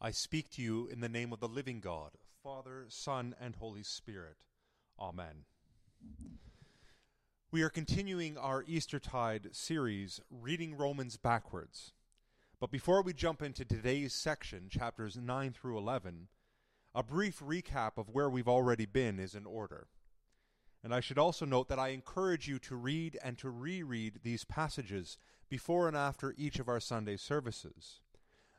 I speak to you in the name of the living God, Father, Son, and Holy Spirit. Amen. We are continuing our Eastertide series, reading Romans backwards. But before we jump into today's section, chapters 9 through 11, a brief recap of where we've already been is in order. And I should also note that I encourage you to read and to reread these passages before and after each of our Sunday services.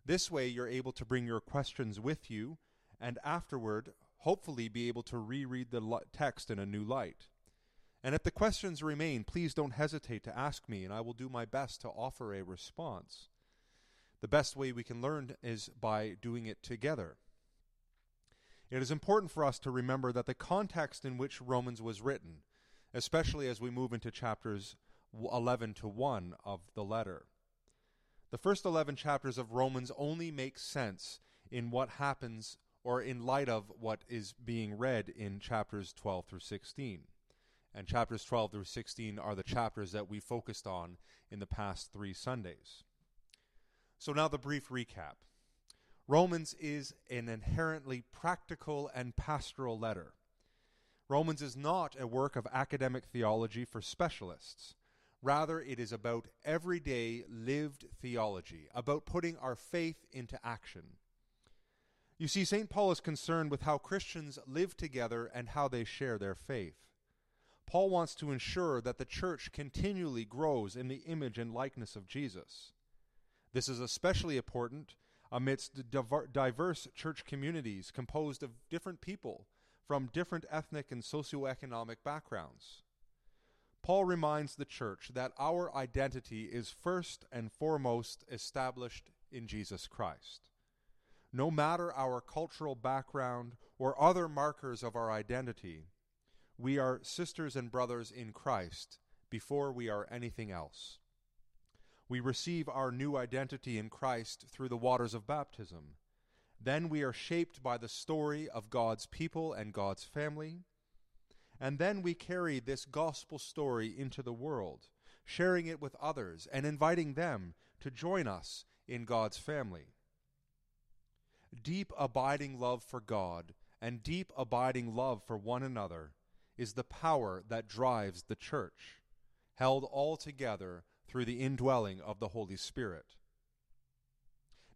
This way, you're able to bring your questions with you, and afterward, hopefully, be able to reread the text in a new light. And if the questions remain, please don't hesitate to ask me, and I will do my best to offer a response. The best way we can learn is by doing it together. It is important for us to remember that the context in which Romans was written, especially as we move into chapters 11 to 1 of the letter, the first 11 chapters of Romans only make sense in what happens or in light of what is being read in chapters 12 through 16. And chapters 12 through 16 are the chapters that we focused on in the past three Sundays. So, now the brief recap. Romans is an inherently practical and pastoral letter. Romans is not a work of academic theology for specialists. Rather, it is about everyday lived theology, about putting our faith into action. You see, St. Paul is concerned with how Christians live together and how they share their faith. Paul wants to ensure that the church continually grows in the image and likeness of Jesus. This is especially important amidst diverse church communities composed of different people from different ethnic and socioeconomic backgrounds. Paul reminds the church that our identity is first and foremost established in Jesus Christ. No matter our cultural background or other markers of our identity, we are sisters and brothers in Christ before we are anything else. We receive our new identity in Christ through the waters of baptism. Then we are shaped by the story of God's people and God's family. And then we carry this gospel story into the world, sharing it with others and inviting them to join us in God's family. Deep abiding love for God and deep abiding love for one another is the power that drives the church, held all together through the indwelling of the Holy Spirit.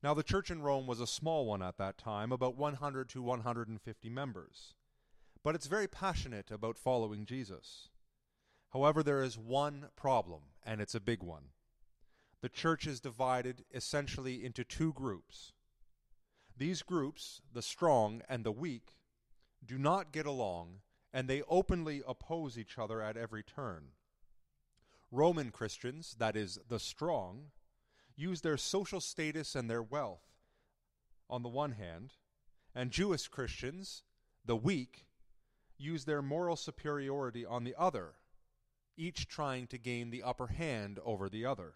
Now, the church in Rome was a small one at that time, about 100 to 150 members, but it's very passionate about following Jesus. However, there is one problem, and it's a big one. The church is divided essentially into two groups. These groups, the strong and the weak, do not get along, and they openly oppose each other at every turn. Roman Christians, that is, the strong, use their social status and their wealth on the one hand, and Jewish Christians, the weak, use their moral superiority on the other, each trying to gain the upper hand over the other.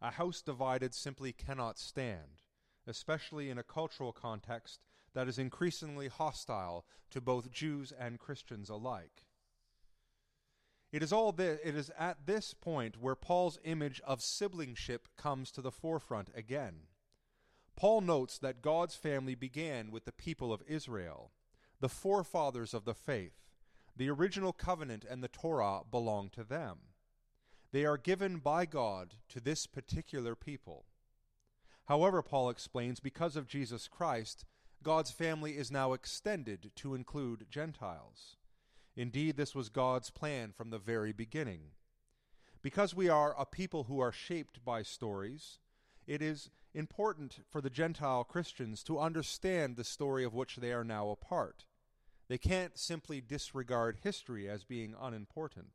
A house divided simply cannot stand, especially in a cultural context that is increasingly hostile to both Jews and Christians alike. It is all this, it is at this point where Paul's image of siblingship comes to the forefront again. Paul notes that God's family began with the people of Israel, the forefathers of the faith. The original covenant and the Torah belong to them. They are given by God to this particular people. However, Paul explains, because of Jesus Christ, God's family is now extended to include Gentiles. Indeed, this was God's plan from the very beginning. Because we are a people who are shaped by stories, it is important for the Gentile Christians to understand the story of which they are now a part. They can't simply disregard history as being unimportant.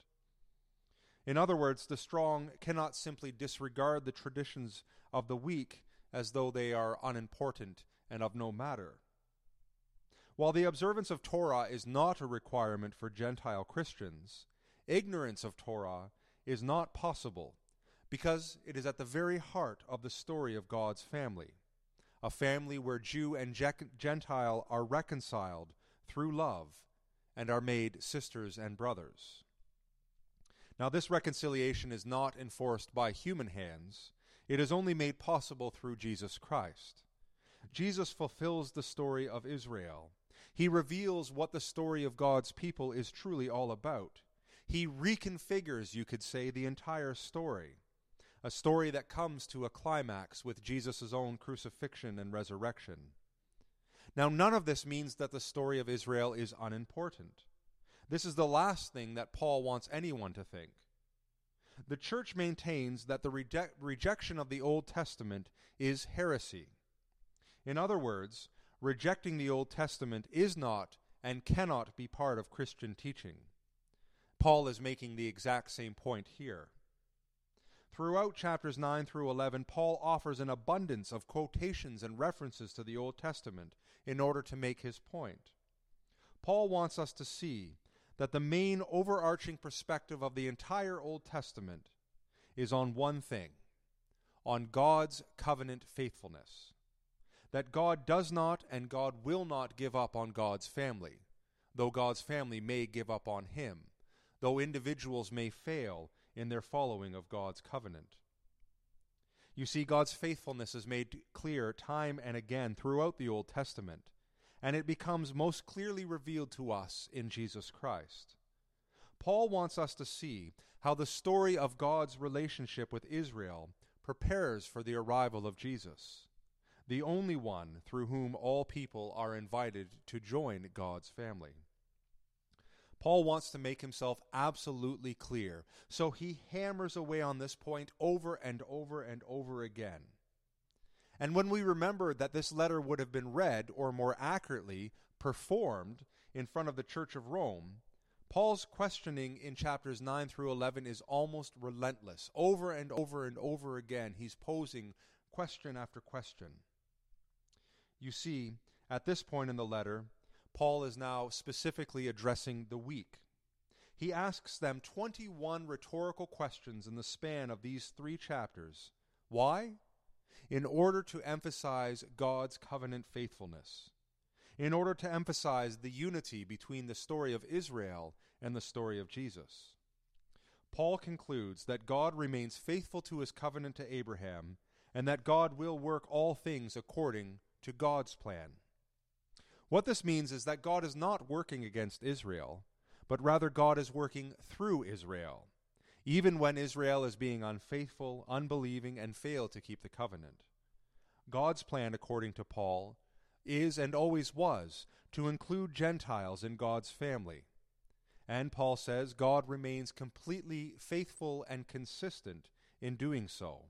In other words, the strong cannot simply disregard the traditions of the weak as though they are unimportant and of no matter. While the observance of Torah is not a requirement for Gentile Christians, ignorance of Torah is not possible because it is at the very heart of the story of God's family, a family where Jew and Gentile are reconciled through love and are made sisters and brothers. Now, this reconciliation is not enforced by human hands, it is only made possible through Jesus Christ. Jesus fulfills the story of Israel. He reveals what the story of God's people is truly all about. He reconfigures, you could say, the entire story. A story that comes to a climax with Jesus' own crucifixion and resurrection. Now, none of this means that the story of Israel is unimportant. This is the last thing that Paul wants anyone to think. The church maintains that the reject- rejection of the Old Testament is heresy. In other words, rejecting the Old Testament is not and cannot be part of Christian teaching. Paul is making the exact same point here. Throughout chapters 9 through 11, Paul offers an abundance of quotations and references to the Old Testament in order to make his point. Paul wants us to see that the main overarching perspective of the entire Old Testament is on one thing on God's covenant faithfulness. That God does not and God will not give up on God's family, though God's family may give up on him, though individuals may fail in their following of God's covenant. You see, God's faithfulness is made clear time and again throughout the Old Testament and it becomes most clearly revealed to us in Jesus Christ. Paul wants us to see how the story of God's relationship with Israel prepares for the arrival of Jesus, the only one through whom all people are invited to join God's family. Paul wants to make himself absolutely clear, so he hammers away on this point over and over and over again. And when we remember that this letter would have been read, or more accurately, performed in front of the Church of Rome, Paul's questioning in chapters 9 through 11 is almost relentless. Over and over and over again, he's posing question after question. You see, at this point in the letter, Paul is now specifically addressing the weak. He asks them 21 rhetorical questions in the span of these three chapters. Why? in order to emphasize God's covenant faithfulness, in order to emphasize the unity between the story of Israel and the story of Jesus. Paul concludes that God remains faithful to his covenant to Abraham and that God will work all things according to God's plan. What this means is that God is not working against Israel, but rather God is working through Israel even when Israel is being unfaithful, unbelieving, and fail to keep the covenant. God's plan, according to Paul, is and always was to include Gentiles in God's family. And Paul says God remains completely faithful and consistent in doing so.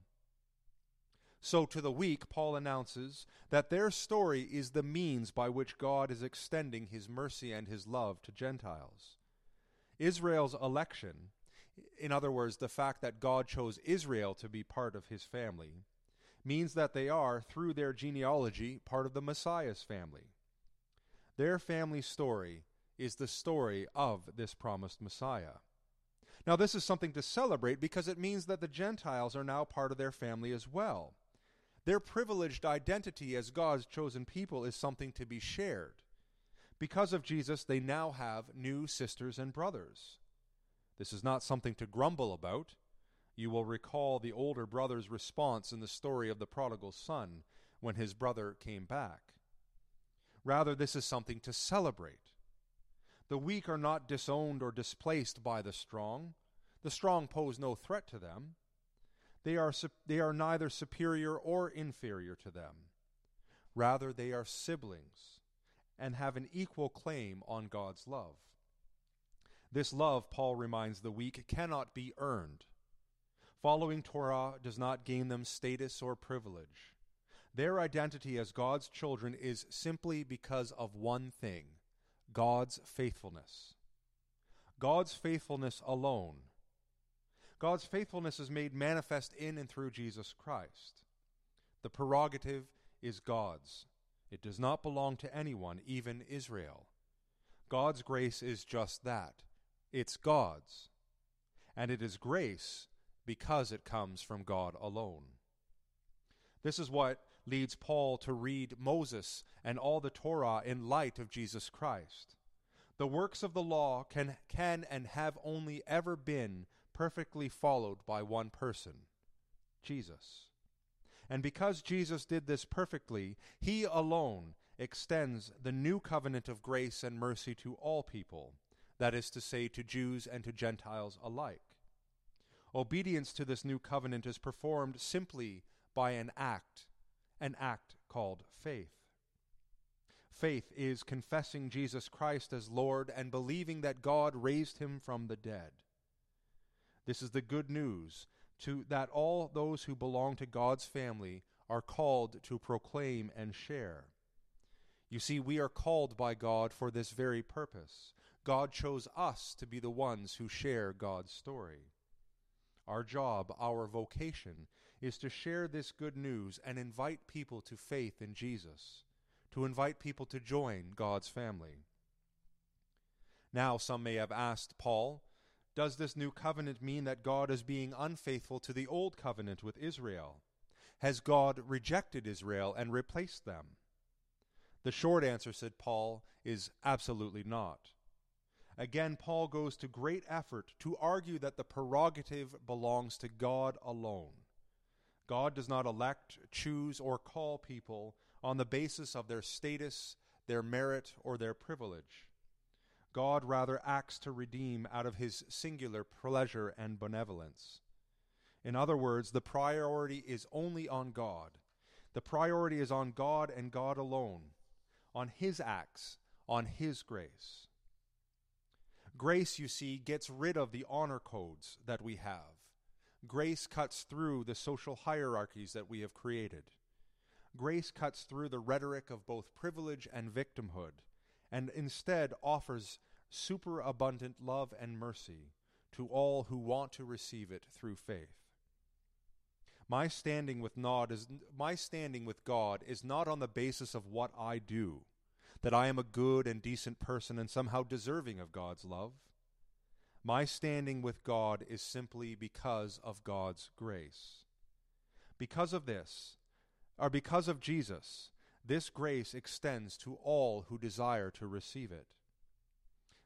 So, to the weak, Paul announces that their story is the means by which God is extending his mercy and his love to Gentiles. Israel's election in other words, the fact that God chose Israel to be part of his family, means that they are, through their genealogy, part of the Messiah's family. Their family story is the story of this promised Messiah. Now, this is something to celebrate because it means that the Gentiles are now part of their family as well. Their privileged identity as God's chosen people is something to be shared. Because of Jesus, they now have new sisters and brothers. This is not something to grumble about. You will recall the older brother's response in the story of the prodigal son when his brother came back. Rather, this is something to celebrate. The weak are not disowned or displaced by the strong. The strong pose no threat to them. They are, they are neither superior or inferior to them. Rather, they are siblings and have an equal claim on God's love. This love, Paul reminds the weak, cannot be earned. Following Torah does not gain them status or privilege. Their identity as God's children is simply because of one thing God's faithfulness. God's faithfulness alone. God's faithfulness is made manifest in and through Jesus Christ. The prerogative is God's. It does not belong to anyone, even Israel. God's grace is just that it's God's. And it is grace because it comes from God alone. This is what leads Paul to read Moses and all the Torah in light of Jesus Christ. The works of the law can, can and have only ever been perfectly followed by one person Jesus. And because Jesus did this perfectly, he alone extends the new covenant of grace and mercy to all people, that is to say, to Jews and to Gentiles alike. Obedience to this new covenant is performed simply by an act, an act called faith. Faith is confessing Jesus Christ as Lord and believing that God raised him from the dead. This is the good news to that all those who belong to God's family are called to proclaim and share. You see, we are called by God for this very purpose. God chose us to be the ones who share God's story. Our job, our vocation, is to share this good news and invite people to faith in Jesus, to invite people to join God's family. Now, some may have asked Paul, does this new covenant mean that God is being unfaithful to the old covenant with Israel? Has God rejected Israel and replaced them? The short answer, said Paul, is absolutely not. Again, Paul goes to great effort to argue that the prerogative belongs to God alone. God does not elect, choose, or call people on the basis of their status, their merit, or their privilege. God rather acts to redeem out of his singular pleasure and benevolence. In other words, the priority is only on God. The priority is on God and God alone, on his acts, on his grace. Grace, you see, gets rid of the honor codes that we have. Grace cuts through the social hierarchies that we have created. Grace cuts through the rhetoric of both privilege and victimhood, and instead offers superabundant love and mercy to all who want to receive it through faith. My standing with God is my standing with God is not on the basis of what I do, that I am a good and decent person and somehow deserving of God's love. My standing with God is simply because of God's grace. Because of this, or because of Jesus, this grace extends to all who desire to receive it.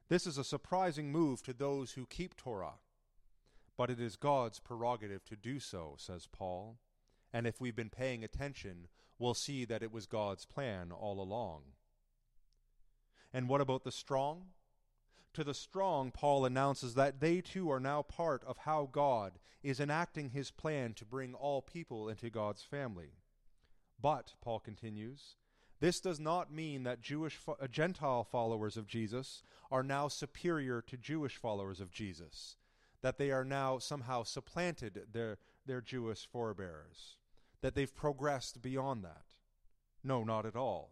This is a surprising move to those who keep Torah, but it is God's prerogative to do so, says Paul. And if we've been paying attention, we'll see that it was God's plan all along. And what about the strong? To the strong, Paul announces that they too are now part of how God is enacting his plan to bring all people into God's family. But, Paul continues, this does not mean that Jewish fo- uh, Gentile followers of Jesus are now superior to Jewish followers of Jesus, that they are now somehow supplanted their, their Jewish forebears, that they've progressed beyond that. No, not at all.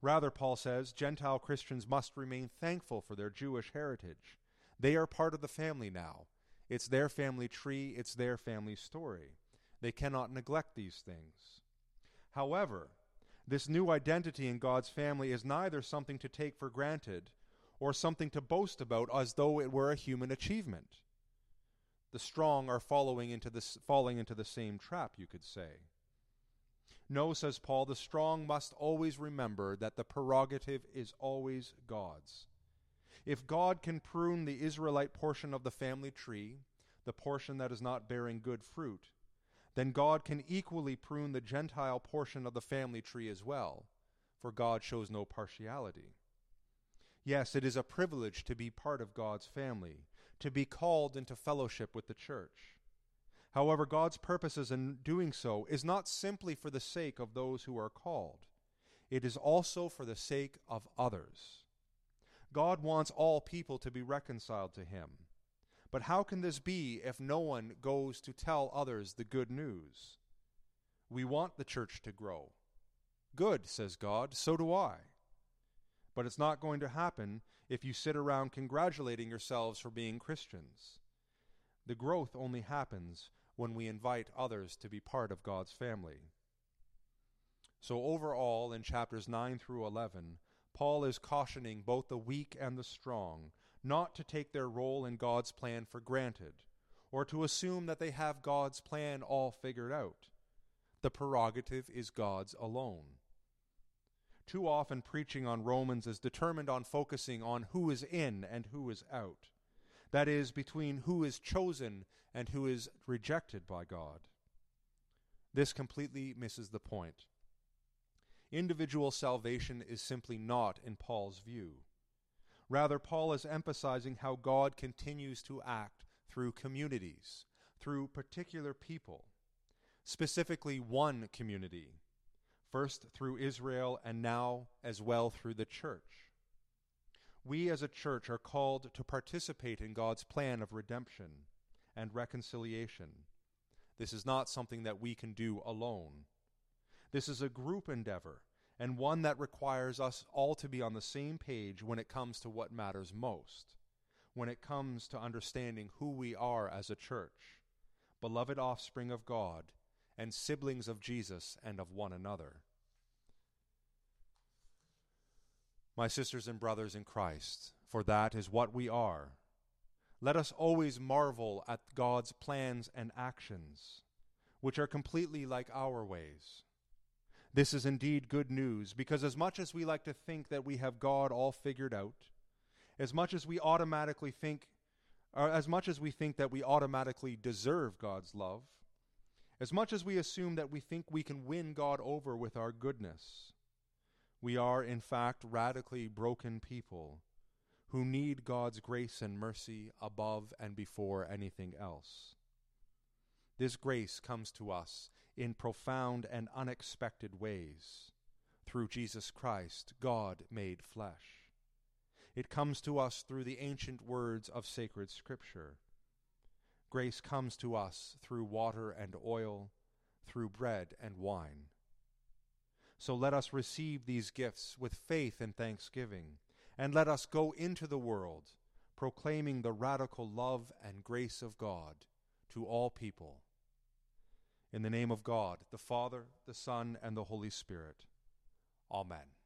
Rather, Paul says, Gentile Christians must remain thankful for their Jewish heritage. They are part of the family now. It's their family tree, it's their family story. They cannot neglect these things. However, this new identity in God's family is neither something to take for granted or something to boast about as though it were a human achievement. The strong are following into this, falling into the same trap, you could say. No, says Paul, the strong must always remember that the prerogative is always God's. If God can prune the Israelite portion of the family tree, the portion that is not bearing good fruit, then God can equally prune the Gentile portion of the family tree as well, for God shows no partiality. Yes, it is a privilege to be part of God's family, to be called into fellowship with the church. However, God's purposes in doing so is not simply for the sake of those who are called, it is also for the sake of others. God wants all people to be reconciled to Him. But how can this be if no one goes to tell others the good news? We want the church to grow. Good, says God, so do I. But it's not going to happen if you sit around congratulating yourselves for being Christians. The growth only happens when we invite others to be part of God's family. So, overall, in chapters 9 through 11, Paul is cautioning both the weak and the strong not to take their role in God's plan for granted, or to assume that they have God's plan all figured out. The prerogative is God's alone. Too often, preaching on Romans is determined on focusing on who is in and who is out. That is, between who is chosen and who is rejected by God. This completely misses the point. Individual salvation is simply not in Paul's view. Rather, Paul is emphasizing how God continues to act through communities, through particular people, specifically one community, first through Israel and now as well through the church. We as a church are called to participate in God's plan of redemption and reconciliation. This is not something that we can do alone. This is a group endeavor and one that requires us all to be on the same page when it comes to what matters most, when it comes to understanding who we are as a church, beloved offspring of God, and siblings of Jesus and of one another. My sisters and brothers in Christ, for that is what we are. Let us always marvel at God's plans and actions, which are completely like our ways this is indeed good news because, as much as we like to think that we have God all figured out, as much as we automatically think, or as much as we think that we automatically deserve God's love, as much as we assume that we think we can win God over with our goodness, we are, in fact, radically broken people who need God's grace and mercy above and before anything else. This grace comes to us in profound and unexpected ways through Jesus Christ, God made flesh. It comes to us through the ancient words of sacred Scripture. Grace comes to us through water and oil, through bread and wine. So let us receive these gifts with faith and thanksgiving, and let us go into the world proclaiming the radical love and grace of God to all people. In the name of God, the Father, the Son, and the Holy Spirit. Amen.